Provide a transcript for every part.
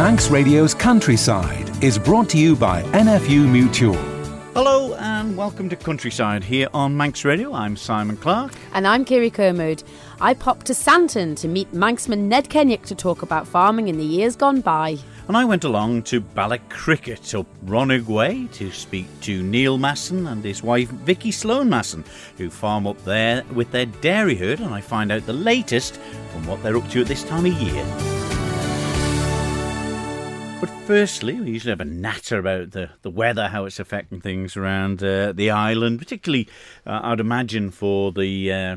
Manx Radio's Countryside is brought to you by NFU Mutual. Hello and welcome to Countryside here on Manx Radio. I'm Simon Clark. And I'm Kiri Kermode. I popped to Santon to meet Manxman Ned Kenyock to talk about farming in the years gone by. And I went along to Ballycricket up Ronnig Way to speak to Neil Masson and his wife Vicky Sloan Masson, who farm up there with their dairy herd, and I find out the latest from what they're up to at this time of year. Firstly, we usually have a natter about the, the weather, how it's affecting things around uh, the island, particularly, uh, I'd imagine, for the. Uh,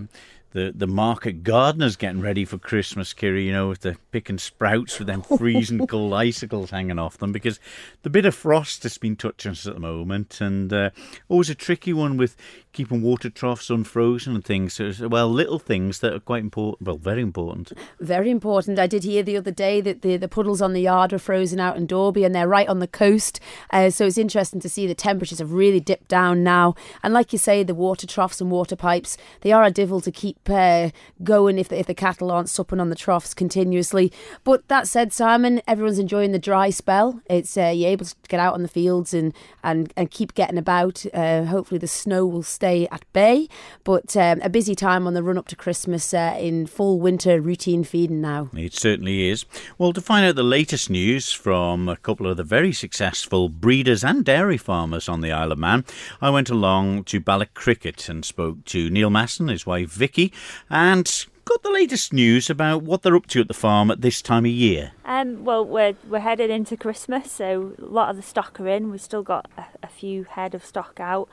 the, the market gardeners getting ready for Christmas, Kiri, you know, with the picking sprouts with them freezing cold icicles hanging off them because the bit of frost has been touching us at the moment and uh, always a tricky one with keeping water troughs unfrozen and things. So, well, little things that are quite important, well, very important. Very important. I did hear the other day that the, the puddles on the yard are frozen out in Dalby and they're right on the coast. Uh, so it's interesting to see the temperatures have really dipped down now. And like you say, the water troughs and water pipes, they are a divil to keep uh, going if the, if the cattle aren't supping on the troughs continuously. But that said, Simon, everyone's enjoying the dry spell. It's uh, you're able to get out on the fields and, and, and keep getting about. Uh, hopefully the snow will stay at bay. But um, a busy time on the run up to Christmas uh, in full winter routine feeding now. It certainly is. Well, to find out the latest news from a couple of the very successful breeders and dairy farmers on the Isle of Man, I went along to Ballycricket and spoke to Neil Masson, his wife Vicky, and got the latest news about what they're up to at the farm at this time of year. Um, well, we're we're headed into Christmas, so a lot of the stock are in. We've still got a, a few head of stock out.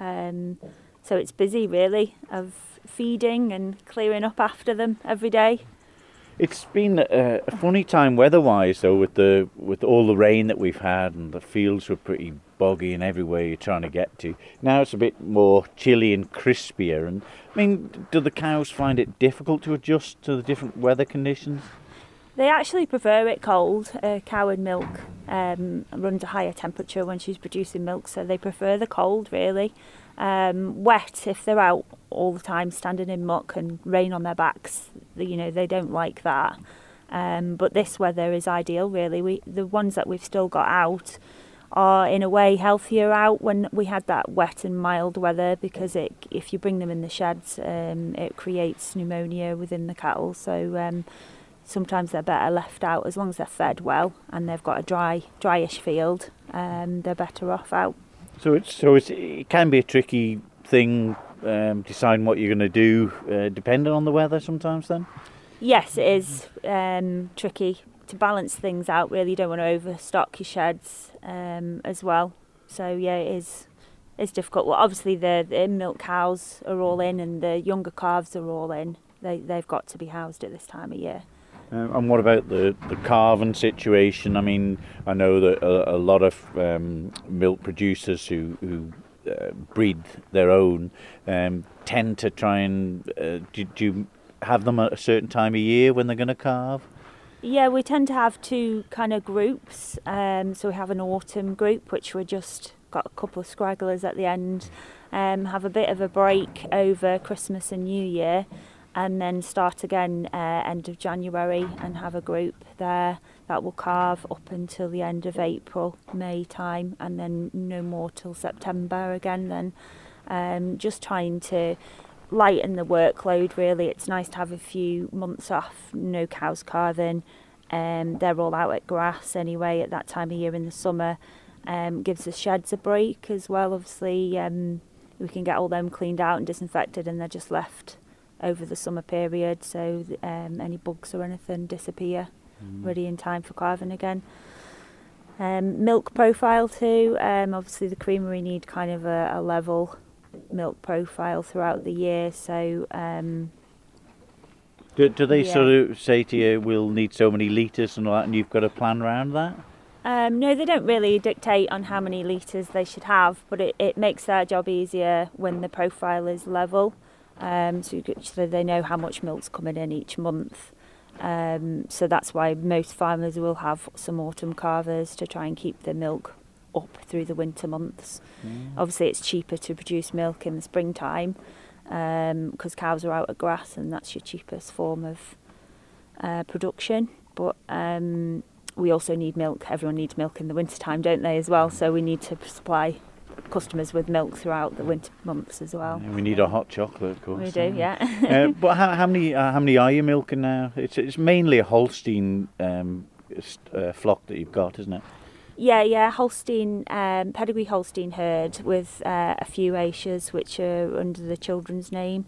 Um, so it's busy really of feeding and clearing up after them every day. It's been a, a funny time weather-wise, though, with the with all the rain that we've had, and the fields were pretty boggy and everywhere you're trying to get to. Now it's a bit more chilly and crispier. And I mean, do the cows find it difficult to adjust to the different weather conditions? They actually prefer it cold. A cow in milk um, runs a higher temperature when she's producing milk, so they prefer the cold really. Um, wet if they're out all the time standing in muck and rain on their backs, you know they don't like that. Um, but this weather is ideal really. We the ones that we've still got out are in a way healthier out when we had that wet and mild weather because it if you bring them in the sheds um, it creates pneumonia within the cattle. So um, sometimes they're better left out as long as they're fed well and they've got a dry, dryish field. Um, they're better off out. So it's so it's, it can be a tricky thing um, deciding what you're going to do, uh, depending on the weather. Sometimes then. Yes, it is um, tricky to balance things out. Really, you don't want to overstock your sheds um, as well. So yeah, it is. It's difficult. Well, obviously the, the milk cows are all in, and the younger calves are all in. They they've got to be housed at this time of year. Uh, and what about the, the calving situation? I mean, I know that a, a lot of um, milk producers who, who uh, breed their own um, tend to try and uh, do, do you have them at a certain time of year when they're going to calve? Yeah, we tend to have two kind of groups. Um, so we have an autumn group, which we're just got a couple of scragglers at the end. Um, have a bit of a break over Christmas and New Year, and then start again uh, end of January and have a group there that will calve up until the end of April, May time, and then no more till September again. Then, um, just trying to lighten the workload. Really, it's nice to have a few months off, no cows calving. Um, they're all out at grass anyway at that time of year in the summer. Um, gives the sheds a break as well. Obviously, um, we can get all them cleaned out and disinfected, and they're just left over the summer period, so um, any bugs or anything disappear, mm. ready in time for calving again. Um, milk profile too. Um, obviously, the creamery need kind of a, a level milk profile throughout the year. So, um, do, do they yeah. sort of say to you, "We'll need so many litres and all that," and you've got to plan around that? Um, no, they don't really dictate on how many litres they should have, but it, it makes their job easier when the profile is level um, so, so they know how much milk's coming in each month. Um, so that's why most farmers will have some autumn calvers to try and keep the milk up through the winter months. Mm. Obviously, it's cheaper to produce milk in the springtime because um, cows are out at grass, and that's your cheapest form of uh, production. But um, we also need milk. Everyone needs milk in the winter time, don't they, as well? So we need to supply customers with milk throughout the winter months as well. And we need a hot chocolate, of course. We do, yeah. uh, but how, how many uh, how many are you milking now? It's it's mainly a Holstein um, uh, flock that you've got, isn't it? Yeah, yeah, Holstein, um, pedigree Holstein herd with uh, a few Ayrshires which are under the children's name.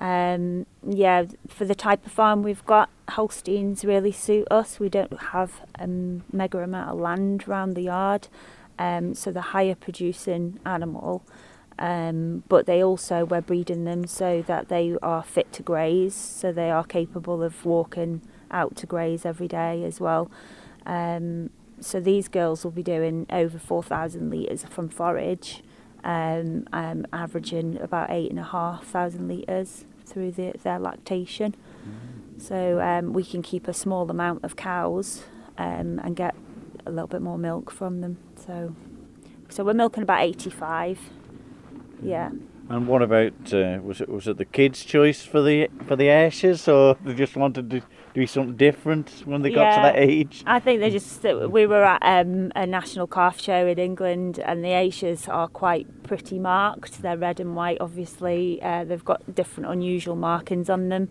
Um, yeah, for the type of farm we've got, Holsteins really suit us. We don't have a mega amount of land around the yard, um, so the higher producing animal. Um, but they also, we're breeding them so that they are fit to graze, so they are capable of walking out to graze every day as well. Um, so these girls will be doing over 4,000 litres from forage, um, um, averaging about 8,500 litres through the, their lactation. Mm. So um, we can keep a small amount of cows um, and get a little bit more milk from them. So, so we're milking about 85. Yeah. And what about uh, was it was it the kids' choice for the for the Ayrshires, or they just wanted to do something different when they yeah, got to that age? I think they just we were at um, a national calf show in England, and the Ayrshires are quite pretty marked. They're red and white, obviously. Uh, they've got different unusual markings on them.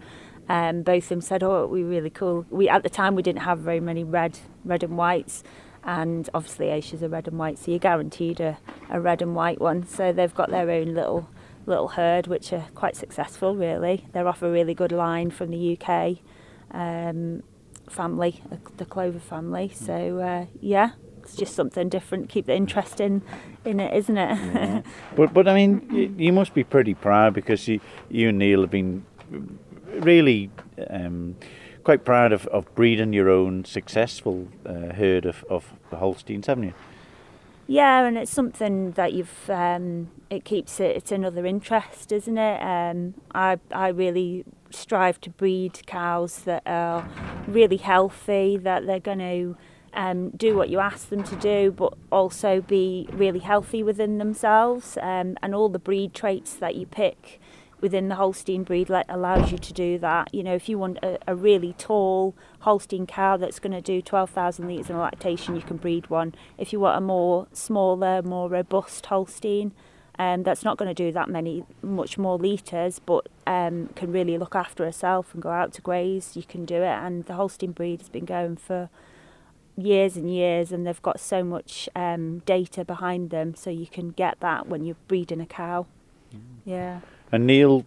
Um, both of them said, "Oh, we really cool." We at the time we didn't have very many red red and whites and obviously Ayrshires are red and white, so you're guaranteed a, a red and white one. So they've got their own little little herd, which are quite successful, really. They're off a really good line from the UK um, family, the Clover family. So, uh, yeah, it's just something different. Keep the interest in, in it, isn't it? yeah. But, but I mean, you, you, must be pretty proud because you, you and Neil have been really um, quite proud of, of breeding your own successful uh, herd of, of Holsteins, haven't you? Yeah, and it's something that you've um, it keeps it. It's another interest, isn't it? Um, I I really strive to breed cows that are really healthy, that they're going to um, do what you ask them to do, but also be really healthy within themselves. Um, and all the breed traits that you pick within the Holstein breed let, allows you to do that. You know, if you want a, a really tall Holstein cow that's going to do 12,000 litres in lactation, you can breed one. If you want a more smaller, more robust Holstein, um, that's not going to do that many, much more litres, but um, can really look after herself and go out to graze, you can do it. And the Holstein breed has been going for years and years, and they've got so much um, data behind them, so you can get that when you're breeding a cow. Mm. Yeah. And Neil,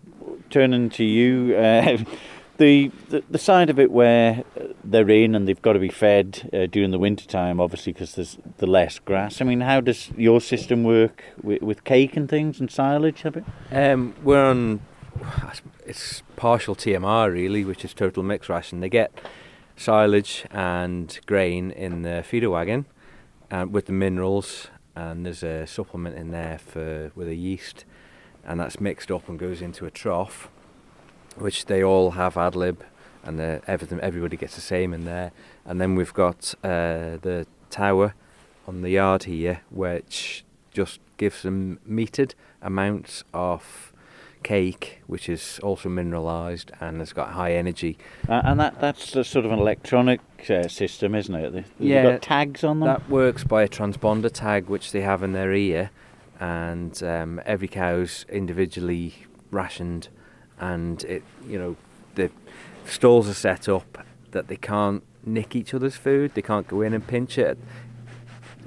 turning to you, uh, the, the, the side of it where they're in and they've got to be fed uh, during the winter time, obviously because there's the less grass. I mean, how does your system work with, with cake and things and silage? Have it? Um, we're on it's partial TMR really, which is total mixed ration. They get silage and grain in the feeder wagon, and uh, with the minerals, and there's a supplement in there for with a yeast and that's mixed up and goes into a trough, which they all have ad lib, and everything everybody gets the same in there. And then we've got uh, the tower on the yard here, which just gives them metered amounts of cake, which is also mineralised and has got high energy. Uh, and that that's sort of an electronic uh, system, isn't it? They, yeah, got tags on them. That works by a transponder tag, which they have in their ear, and um, every cow's individually rationed, and it you know the stalls are set up that they can't nick each other's food. They can't go in and pinch it.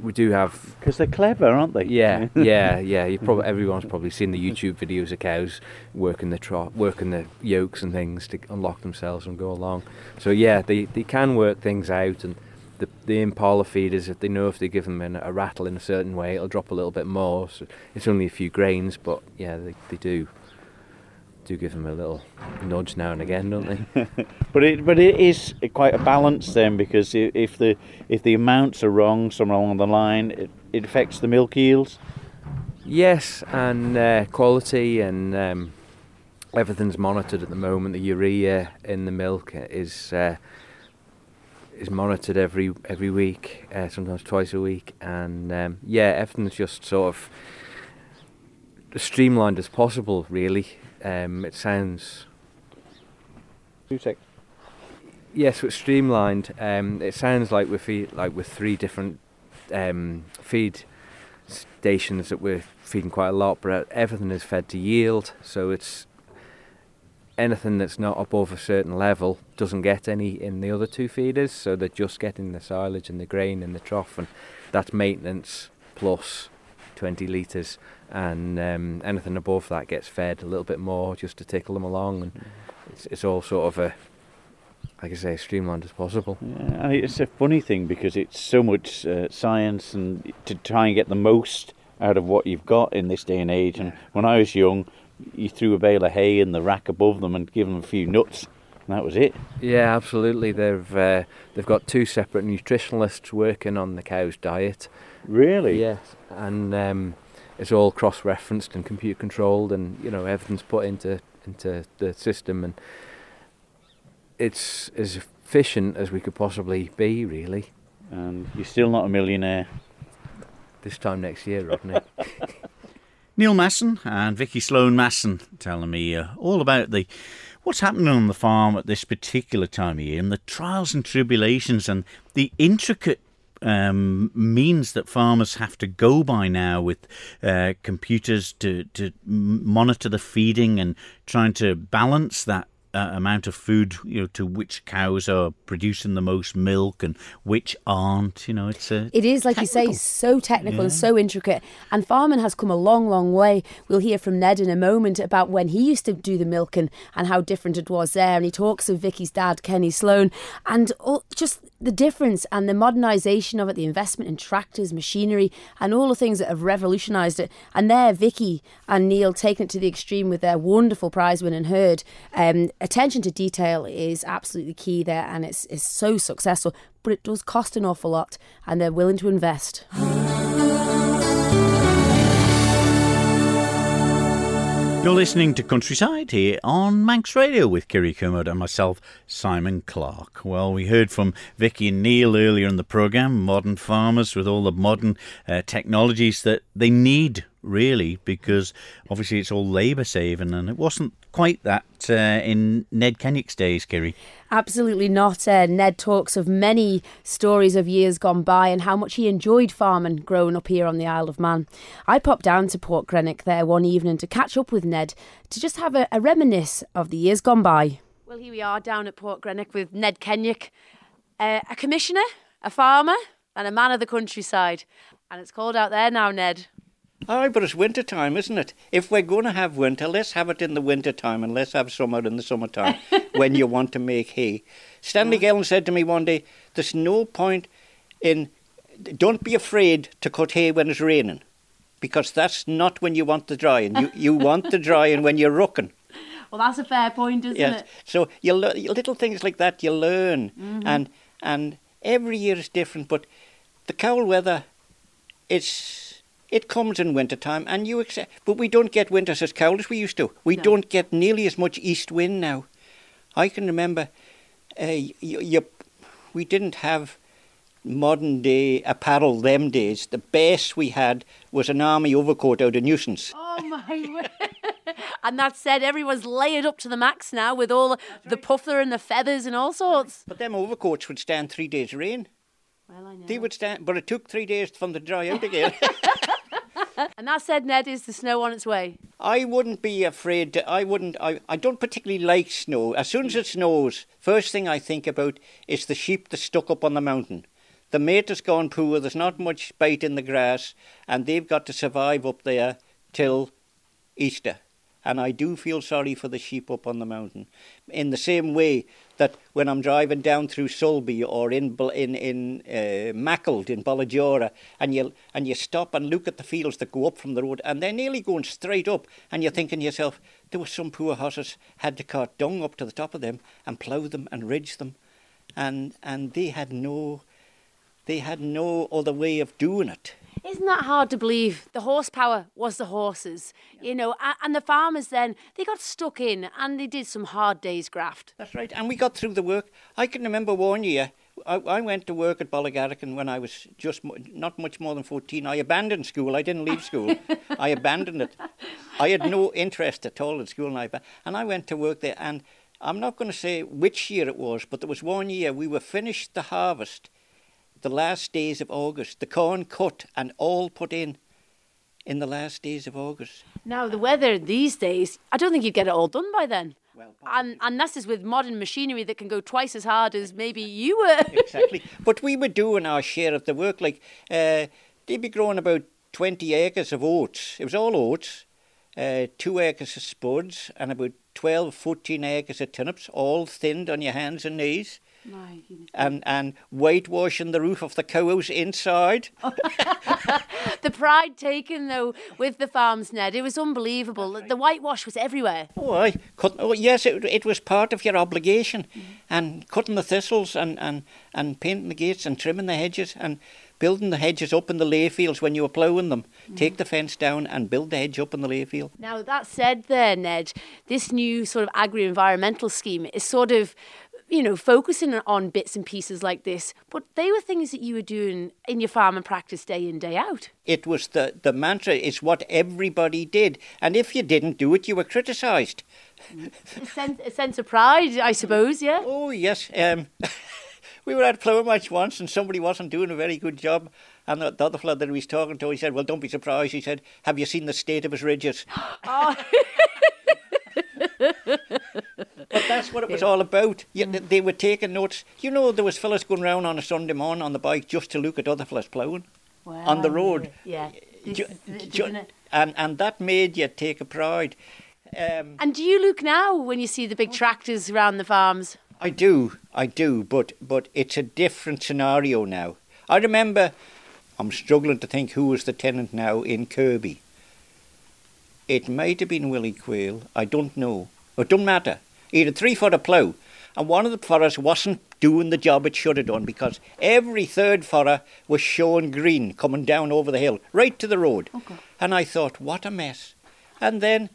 We do have because they're clever, aren't they? Yeah, yeah, yeah. You probably everyone's probably seen the YouTube videos of cows working the trot, working the yokes and things to unlock themselves and go along. So yeah, they they can work things out and the, the in-parlour feeders, if they know if they give them a rattle in a certain way, it'll drop a little bit more. So it's only a few grains, but yeah, they, they do do give them a little nudge now and again, don't they? but it but it is quite a balance then because if the if the amounts are wrong somewhere along the line, it, it affects the milk yields. Yes, and uh, quality and um, everything's monitored at the moment. The urea in the milk is. Uh, is monitored every every week, uh, sometimes twice a week, and um, yeah, everything's just sort of streamlined as possible. Really, um, it sounds. Two sec. Yes, it's streamlined. Um, it sounds like we're feed, like with three different um, feed stations that we're feeding quite a lot, but everything is fed to yield. So it's anything that's not above a certain level doesn't get any in the other two feeders. So they're just getting the silage and the grain in the trough, and that's maintenance plus 20 litres. And um, anything above that gets fed a little bit more just to tickle them along, and it's, it's all sort of a like I say, as streamlined as possible. Yeah, and it's a funny thing because it's so much uh, science and to try and get the most out of what you've got in this day and age. And when I was young, you threw a bale of hay in the rack above them and give them a few nuts, and that was it. Yeah, absolutely. They've uh, they've got two separate nutritionalists working on the cow's diet. Really? Yes, and um, it's all cross-referenced and computer controlled, and you know everything's put into into the system and it's as efficient as we could possibly be, really. And you're still not a millionaire. This time next year, Rodney. Neil Masson and Vicky Sloan Masson telling me uh, all about the what's happening on the farm at this particular time of year and the trials and tribulations and the intricate um, means that farmers have to go by now with uh, computers to, to monitor the feeding and trying to balance that uh, amount of food, you know, to which cows are producing the most milk and which aren't. You know, it's a it is like technical. you say, so technical yeah. and so intricate. And farming has come a long, long way. We'll hear from Ned in a moment about when he used to do the milking and how different it was there. And he talks of Vicky's dad, Kenny Sloan, and all, just the difference and the modernisation of it, the investment in tractors, machinery, and all the things that have revolutionised it. And there, Vicky and Neil taking it to the extreme with their wonderful prize winning herd. Um, attention to detail is absolutely key there, and it's, it's so successful, but it does cost an awful lot, and they're willing to invest. You're listening to Countryside here on Manx Radio with Kiri Kermode and myself, Simon Clark. Well, we heard from Vicky and Neil earlier in the programme, modern farmers with all the modern uh, technologies that they need really, because obviously it's all labour saving, and it wasn't quite that uh, in Ned Kenyick's days, Kiri. Absolutely not. Uh, Ned talks of many stories of years gone by and how much he enjoyed farming growing up here on the Isle of Man. I popped down to Port Grenaugh there one evening to catch up with Ned to just have a, a reminisce of the years gone by. Well, here we are down at Port Grenaugh with Ned Kenyick, uh, a commissioner, a farmer, and a man of the countryside. And it's cold out there now, Ned. Aye, but it's winter time, isn't it? If we're going to have winter, let's have it in the winter time and let's have summer in the summertime when you want to make hay. Stanley yeah. Gelling said to me one day, there's no point in, don't be afraid to cut hay when it's raining because that's not when you want the drying. You, you want the drying when you're rooking. Well, that's a fair point, isn't yes. it? So you little things like that you learn, mm-hmm. and and every year is different. But the cold weather, it's it comes in winter time, and you accept. But we don't get winters as cold as we used to. We no. don't get nearly as much east wind now. I can remember, uh, we didn't have modern day apparel them days. The best we had was an army overcoat out of nuisance. Oh my word! and that said, everyone's layered up to the max now with all the, right. the puffer and the feathers and all sorts. But them overcoats would stand three days rain. Well, I know. They would stand, but it took three days for them to dry out again. and that said, Ned, is the snow on its way? I wouldn't be afraid. To, I wouldn't. I, I don't particularly like snow. As soon as it snows, first thing I think about is the sheep that stuck up on the mountain. The mate has gone poor. There's not much bite in the grass, and they've got to survive up there till Easter. And I do feel sorry for the sheep up on the mountain. In the same way that when I'm driving down through Sulby or in in in uh, Maughold in Ballajora, and you and you stop and look at the fields that go up from the road, and they're nearly going straight up, and you're thinking to yourself, there were some poor horses had to cart dung up to the top of them and plough them and ridge them, and and they had no, they had no other way of doing it. Isn't that hard to believe? The horsepower was the horses, you know, and the farmers then, they got stuck in and they did some hard days graft. That's right. And we got through the work. I can remember one year, I, I went to work at Ballygarrican when I was just not much more than 14. I abandoned school. I didn't leave school. I abandoned it. I had no interest at all in school. And I, and I went to work there and I'm not going to say which year it was, but there was one year we were finished the harvest the last days of August. The corn cut and all put in in the last days of August. Now, the weather these days, I don't think you'd get it all done by then. Well, And, and this is with modern machinery that can go twice as hard as maybe you were. exactly. But we were doing our share of the work. Like uh, they'd be growing about twenty acres of oats. It was all oats. Uh, two acres of spuds and about 12, 14 acres of turnips, all thinned on your hands and knees. And, and whitewashing the roof of the cow house inside. The pride taken, though, with the farms, Ned, it was unbelievable. The whitewash was everywhere. Oh, I cut, oh yes, it, it was part of your obligation, mm-hmm. and cutting the thistles and, and, and painting the gates and trimming the hedges and building the hedges up in the lay fields when you were ploughing them. Mm-hmm. Take the fence down and build the hedge up in the lay field. Now, that said, there, Ned, this new sort of agri environmental scheme is sort of, you know, focusing on bits and pieces like this, but they were things that you were doing in your farm and practice day in, day out. It was the, the mantra, it's what everybody did. And if you didn't do it, you were criticised. A sense, a sense of pride, I suppose, yeah? Oh, yes. Um, we were at a match once and somebody wasn't doing a very good job. And the, the other fellow that he was talking to, he said, Well, don't be surprised. He said, Have you seen the state of his ridges? But that's what it was all about. You, They were taking notes. You know, there was fellas going round on a Sunday morning on the bike just to look at other fellas ploughing on the road. Yeah. This Ju- is- ju- and and that made you take a pride. Um, And do you look now when you see the big tractors around the farms? I do, I do, but but it's a different scenario now. I remember, I'm struggling to think who was the tenant now in Kirby. It might have been Willie Quayle. I don't know. It doesn't matter. He had a three footer plough, and one of the furrows wasn't doing the job it should have done because every third furrow was showing green coming down over the hill, right to the road. Oh, and I thought, what a mess. And then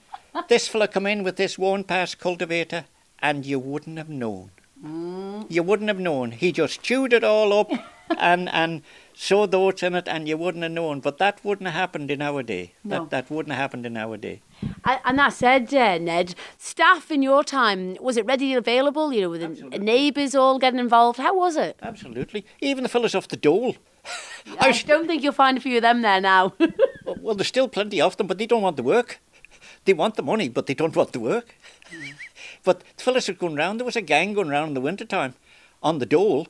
this fella come in with this one pass cultivator, and you wouldn't have known. You wouldn't have known. He just chewed it all up and and sowed the oats in it, and you wouldn't have known. But that wouldn't have happened in our day. No. That that wouldn't have happened in our day. And that said, uh, Ned, staff in your time, was it readily available? You know, with the neighbours all getting involved? How was it? Absolutely. Even the fellas off the dole. I was- don't think you'll find a few of them there now. Well, there's still plenty of them, but they don't want the work. They want the money, but they don't want the work. But the fellas are going round. There was a gang going round in the winter time on the dole,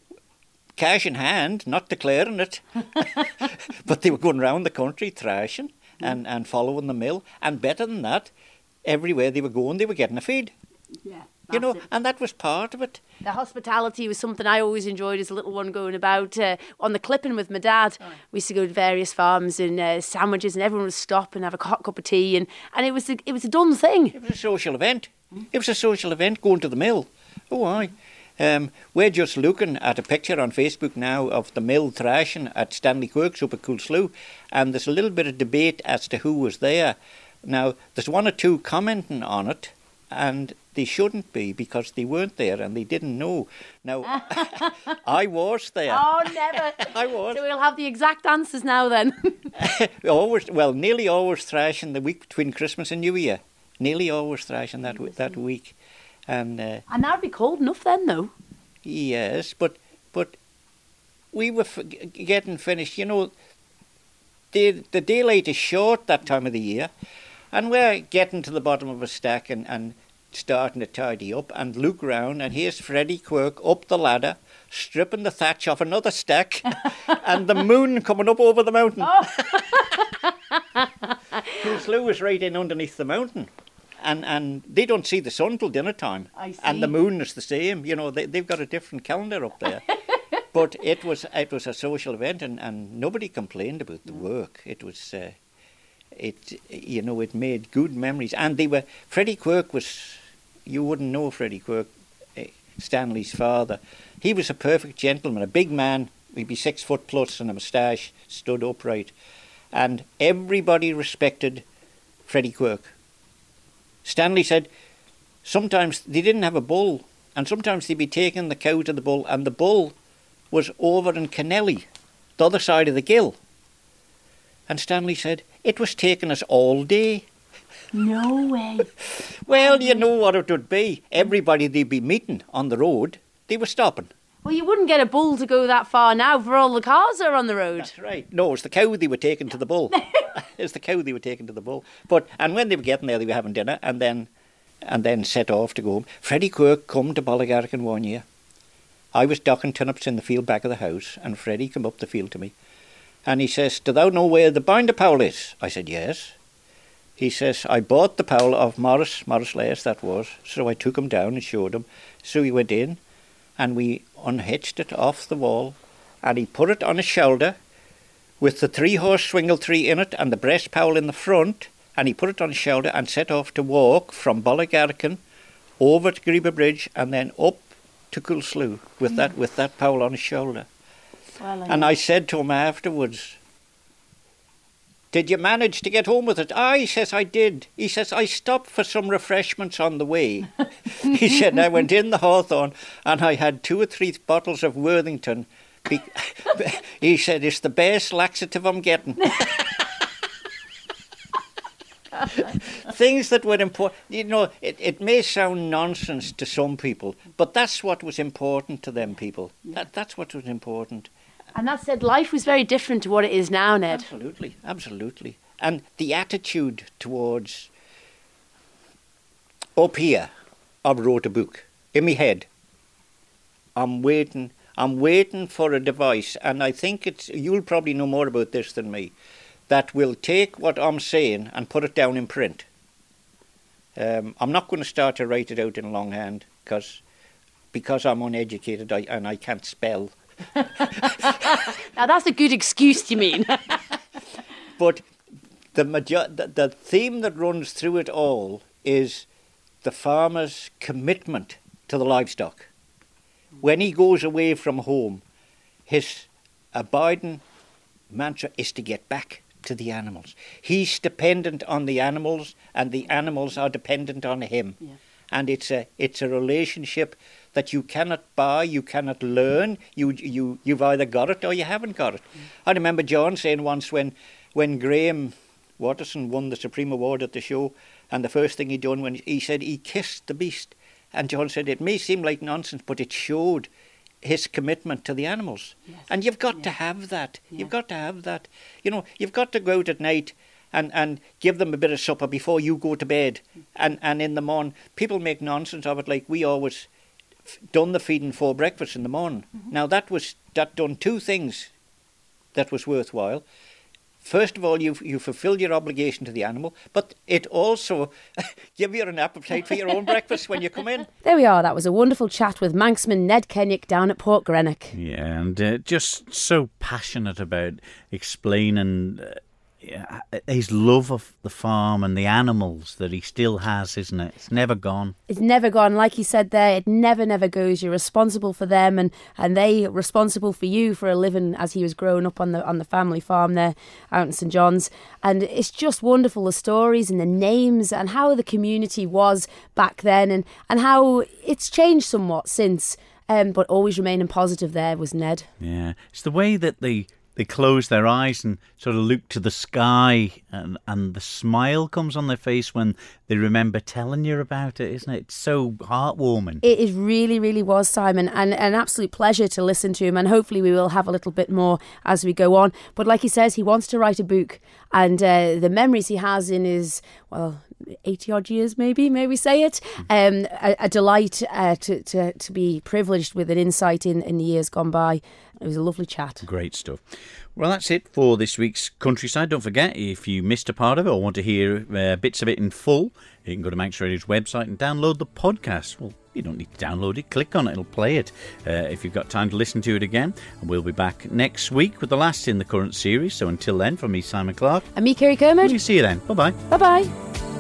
cash in hand, not declaring it. but they were going round the country thrashing and, and following the mill. And better than that, everywhere they were going, they were getting a feed. yeah. You know, and that was part of it. The hospitality was something I always enjoyed as a little one going about uh, on the clipping with my dad. We used to go to various farms and uh, sandwiches, and everyone would stop and have a hot cup of tea, and, and it was a, it was a done thing. It was a social event. It was a social event going to the mill. Oh, aye. Um, we're just looking at a picture on Facebook now of the mill thrashing at Stanley Quirk's up at Coolslew, and there's a little bit of debate as to who was there. Now, there's one or two commenting on it, and they shouldn't be because they weren't there and they didn't know. Now, I was there. Oh, never. I was. So we'll have the exact answers now then. always, well, nearly always thrashing the week between Christmas and New Year. Nearly always thrashing that that week, and. Uh, and that would be cold enough then, though. Yes, but but we were f- getting finished. You know, the the daylight is short that time of the year, and we're getting to the bottom of a stack and, and starting to tidy up and look round, and here's Freddie Quirk up the ladder, stripping the thatch off another stack, and the moon coming up over the mountain. Coolslew was right in underneath the mountain. And, and they don't see the sun till dinner time. I And the moon is the same. You know, they, they've got a different calendar up there. but it was it was a social event, and, and nobody complained about the work. It was, uh, it you know, it made good memories. And they were Freddie Quirk was, you wouldn't know Freddie Quirk, eh, Stanley's father. He was a perfect gentleman, a big man. He'd be six foot plus and a moustache, stood upright, and everybody respected Freddie Quirk. Stanley said sometimes they didn't have a bull, and sometimes they'd be taking the cow to the bull, and the bull was over in Kennelly, the other side of the gill. And Stanley said, It was taking us all day. No way. Well, you know what it would be. Everybody they'd be meeting on the road, they were stopping. Well, you wouldn't get a bull to go that far now for all the cars that are on the road. That's right. No, it's the cow they were taking to the bull. it's the cow they were taking to the bull. But and when they were getting there, they were having dinner, and then and then set off to go home. Freddie Quirk come to Ballygarrican one year. I was docking turnips in the field back of the house, and Freddie come up the field to me, and he says, "Do thou know where the binder pole is?" I said, "Yes." He says, "I bought the pole of Morris Morris Lace that was." So I took him down and showed him. So he went in, and we unhitched it off the wall, and he put it on his shoulder with the three horse swingle tree in it and the breast pole in the front, and he put it on his shoulder and set off to walk from Bolligarkin over to Greeba Bridge and then up to Coolslew with that with that pole on his shoulder. Well, And I said to him afterwards, Did you manage to get home with it? Ah, he says, I did. He says, I stopped for some refreshments on the way. he said, I went in the Hawthorn and I had two or three bottles of Worthington. Be- he said, It's the best laxative I'm getting. Things that were important, you know, it, it may sound nonsense to some people, but that's what was important to them people. That, that's what was important. And that said, life was very different to what it is now, Ned. Absolutely, absolutely. And the attitude towards up here, I wrote a book in my head. I'm waiting. I'm waiting for a device, and I think it's. You'll probably know more about this than me. That will take what I'm saying and put it down in print. Um, I'm not going to start to write it out in longhand because because I'm uneducated I, and I can't spell. Now, that's a good excuse, you mean? But the, major- the the theme that runs through it all is the farmer's commitment to the livestock. When he goes away from home, his abiding mantra is to get back to the animals. He's dependent on the animals, and the animals are dependent on him. And it's a it's a relationship that you cannot buy, you cannot learn. You you you've either got it or you haven't got it. Mm. I remember John saying once when when Graham Watterson won the Supreme Award at the show, and the first thing he done when he said he kissed the beast, and John said it may seem like nonsense, but it showed his commitment to the animals. And you've got to have that. You've got to have that. You know, you've got to go out at night and, and give them a bit of supper before you go to bed. Mm. And, and in the morning, people make nonsense of it like we always done the feeding for breakfast in the morning. Now that was that done two things that was worthwhile. First of all, you you fulfilled your obligation to the animal, but it also give you an appetite for your own breakfast when you come in. there we are. That was a wonderful chat with Manxman Ned Kennick down at Port Grenaugh. Yeah, and uh, just so passionate about explaining uh, yeah, his love of the farm and the animals that he still has, isn't it? It's never gone. It's never gone. Like you said there, it never, never goes. You're responsible for them, and and they responsible for you for a living. As he was growing up on the on the family farm there out in St John's, and it's just wonderful the stories and the names and how the community was back then, and and how it's changed somewhat since. Um, but always remaining positive. There was Ned. Yeah, it's the way that they they close their eyes and sort of look to the sky, and and the smile comes on their face when they remember telling you about it, isn't it? It's so heartwarming. It is really, really was, Simon, and an absolute pleasure to listen to him. And hopefully, we will have a little bit more as we go on. But like he says, he wants to write a book, and uh, the memories he has in his well. 80 odd years, maybe, may we say it? Um, a, a delight uh, to, to, to be privileged with an insight in, in the years gone by. It was a lovely chat. Great stuff. Well, that's it for this week's Countryside. Don't forget, if you missed a part of it or want to hear uh, bits of it in full, you can go to Manx Radio's website and download the podcast. Well, you don't need to download it. Click on it. It'll play it uh, if you've got time to listen to it again. And we'll be back next week with the last in the current series. So until then, from me, Simon Clark, And me, Kerry we'll Kermode. see you then. Bye-bye. Bye bye.